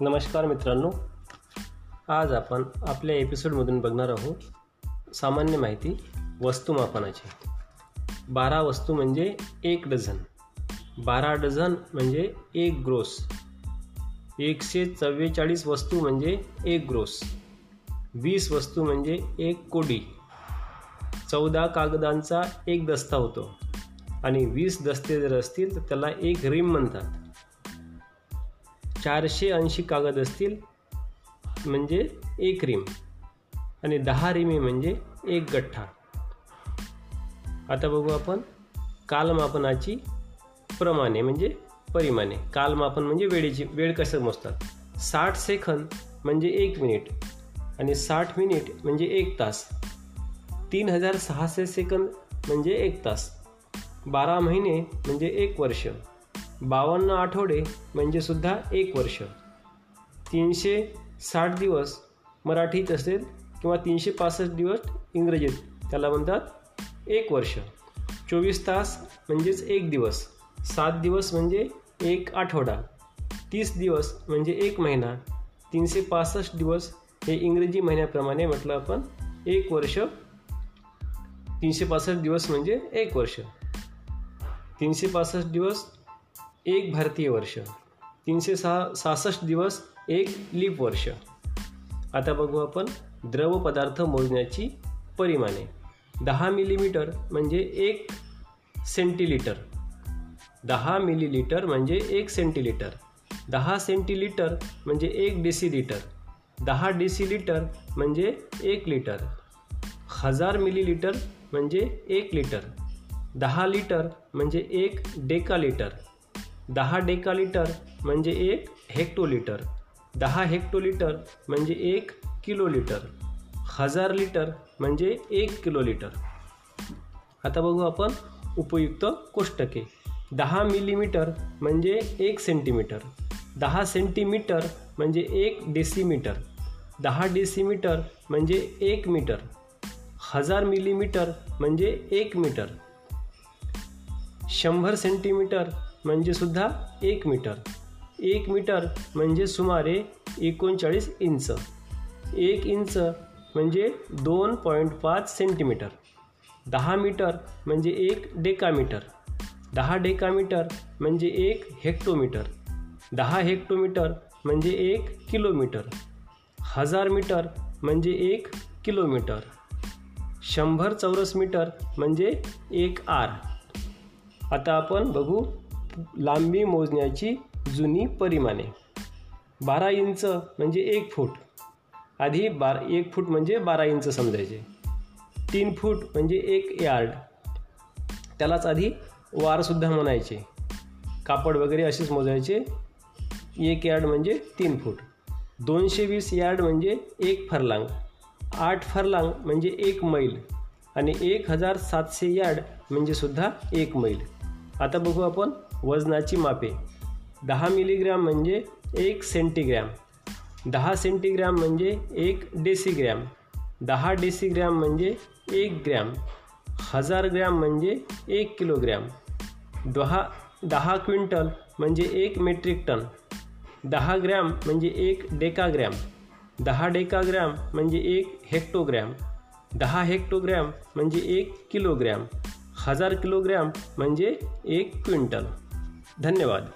नमस्कार मित्रांनो. आज आपण आपल्या एपिसोडमधून बघणार आहोत सामान्य माहिती वस्तुमापनाची. बारा वस्तू म्हणजे एक डझन. बारा डझन म्हणजे एक ग्रोस. एकशे चव्वेचाळीस वस्तू म्हणजे एक ग्रोस. वीस वस्तू म्हणजे एक कोडी. चौदा कागदांचा एक दस्ता होतो. आणि वीस दस्ते जर असतील तर त्याला एक रिम म्हणतात. चारशे ऐंशी कागद असतील म्हणजे एक रिम. आणि दहा रिमी म्हणजे एक गठ्ठा. आता बघू आपण कालमापनाची प्रमाणे म्हणजे परिमाणे. कालमापन म्हणजे वेळेची वेळ कसं मोजतात? साठ सेकंद म्हणजे एक मिनिट आणि साठ मिनिट म्हणजे एक तास. तीन हजार सहाशे सेकंद म्हणजे एक तास. बारा महिने म्हणजे एक वर्ष. बावन्न आठवडे म्हणजे सुद्धा एक वर्ष. तीनशे साठ दिवस मराठीत असेल किंवा तीनशे पासष्ट दिवस इंग्रजीत त्याला म्हणतात एक वर्ष. चोवीस तास म्हणजेच एक दिवस. सात दिवस म्हणजे एक आठवडा. तीस दिवस म्हणजे एक महिना. तीनशे पासष्ट दिवस हे इंग्रजी महिन्याप्रमाणे म्हटलं आपण एक वर्ष. तीनशे पासष्ट दिवस म्हणजे एक वर्ष. तीनशे पासष्ट दिवस एक भारतीय वर्ष. तीनशे सहा सहासष्ट दिवस एक लीप वर्ष. आता बघू आपण द्रव पदार्थ मोजण्याची परिमाणे. दहा मिलीमीटर म्हणजे एक सेंटीलिटर. दहा मिलीलिटर म्हणजे एक सेंटीलिटर. दहा सेंटीलिटर म्हणजे एक डेसिलिटर. दहा डेसिलिटर म्हणजे एक लिटर. हजार मिलीलिटर म्हणजे एक लिटर. दहा लिटर म्हणजे एक डेका लिटर दहा डेकालिटर म्हणजे एक हेक्टोलिटर. दहा हेक्टोलिटर म्हणजे एक किलोलिटर. हजार लिटर म्हणजे एक किलोलिटर. आता बघू आपण उपयुक्त कोष्टके. दहा मिलीमीटर म्हणजे एक सेंटीमीटर. दहा सेंटीमीटर म्हणजे एक डेसिमीटर. दहा डेसिमीटर म्हणजे एक मीटर. हजार मिलीमीटर म्हणजे एक मीटर. शंभर सेंटीमीटर म्हणजे सुद्धा एक मीटर. एक मीटर म्हणजे सुमारे एकोणचाळीस इंच. एक इंच म्हणजे दोन पॉईंट पाच सेंटीमीटर. दहा मीटर म्हणजे एक डेकामीटर. दहा डेकामीटर म्हणजे एक हेक्टोमीटर. दहा हेक्टोमीटर म्हणजे एक किलोमीटर. हजार मीटर म्हणजे एक किलोमीटर. शंभर चौरस मीटर म्हणजे एक आर. आता आपण बघू लांबी मोजण्याची जुनी परिमाणे. बारा इंच म्हणजे एक फूट. आधी बार एक फूट म्हणजे बारा इंच समजायचे. तीन फूट म्हणजे एक यार्ड. त्यालाच आधी वारसुद्धा म्हणायचे. कापड वगैरे असेच मोजायचे. एक यार्ड म्हणजे तीन फूट. दोनशे वीस यार्ड म्हणजे एक फरलांग. आठ फरलांग म्हणजे एक मैल. आणि एक हजार सातशे यार्ड म्हणजे सुद्धा एक मैल. आता बघू आपण वजनाची मापे. दहा मिलीग्रॅम म्हणजे एक सेंटीग्रॅम. दहा सेंटीग्रॅम म्हणजे एक डेसीग्रॅम. दहा डेसीग्रॅम म्हणजे एक ग्रॅम. हजार ग्रॅम म्हणजे एक किलोग्रॅम. दहा दहा क्विंटल म्हणजे एक मेट्रिक टन. दहा ग्रॅम म्हणजे एक डेकाग्रॅम. दहा डेकाग्रॅम म्हणजे एक हेक्टोग्रॅम. दहा हेक्टोग्रॅम म्हणजे एक किलोग्रॅम. हजार किलोग्रॅम म्हणजे एक क्विंटल. धन्यवाद.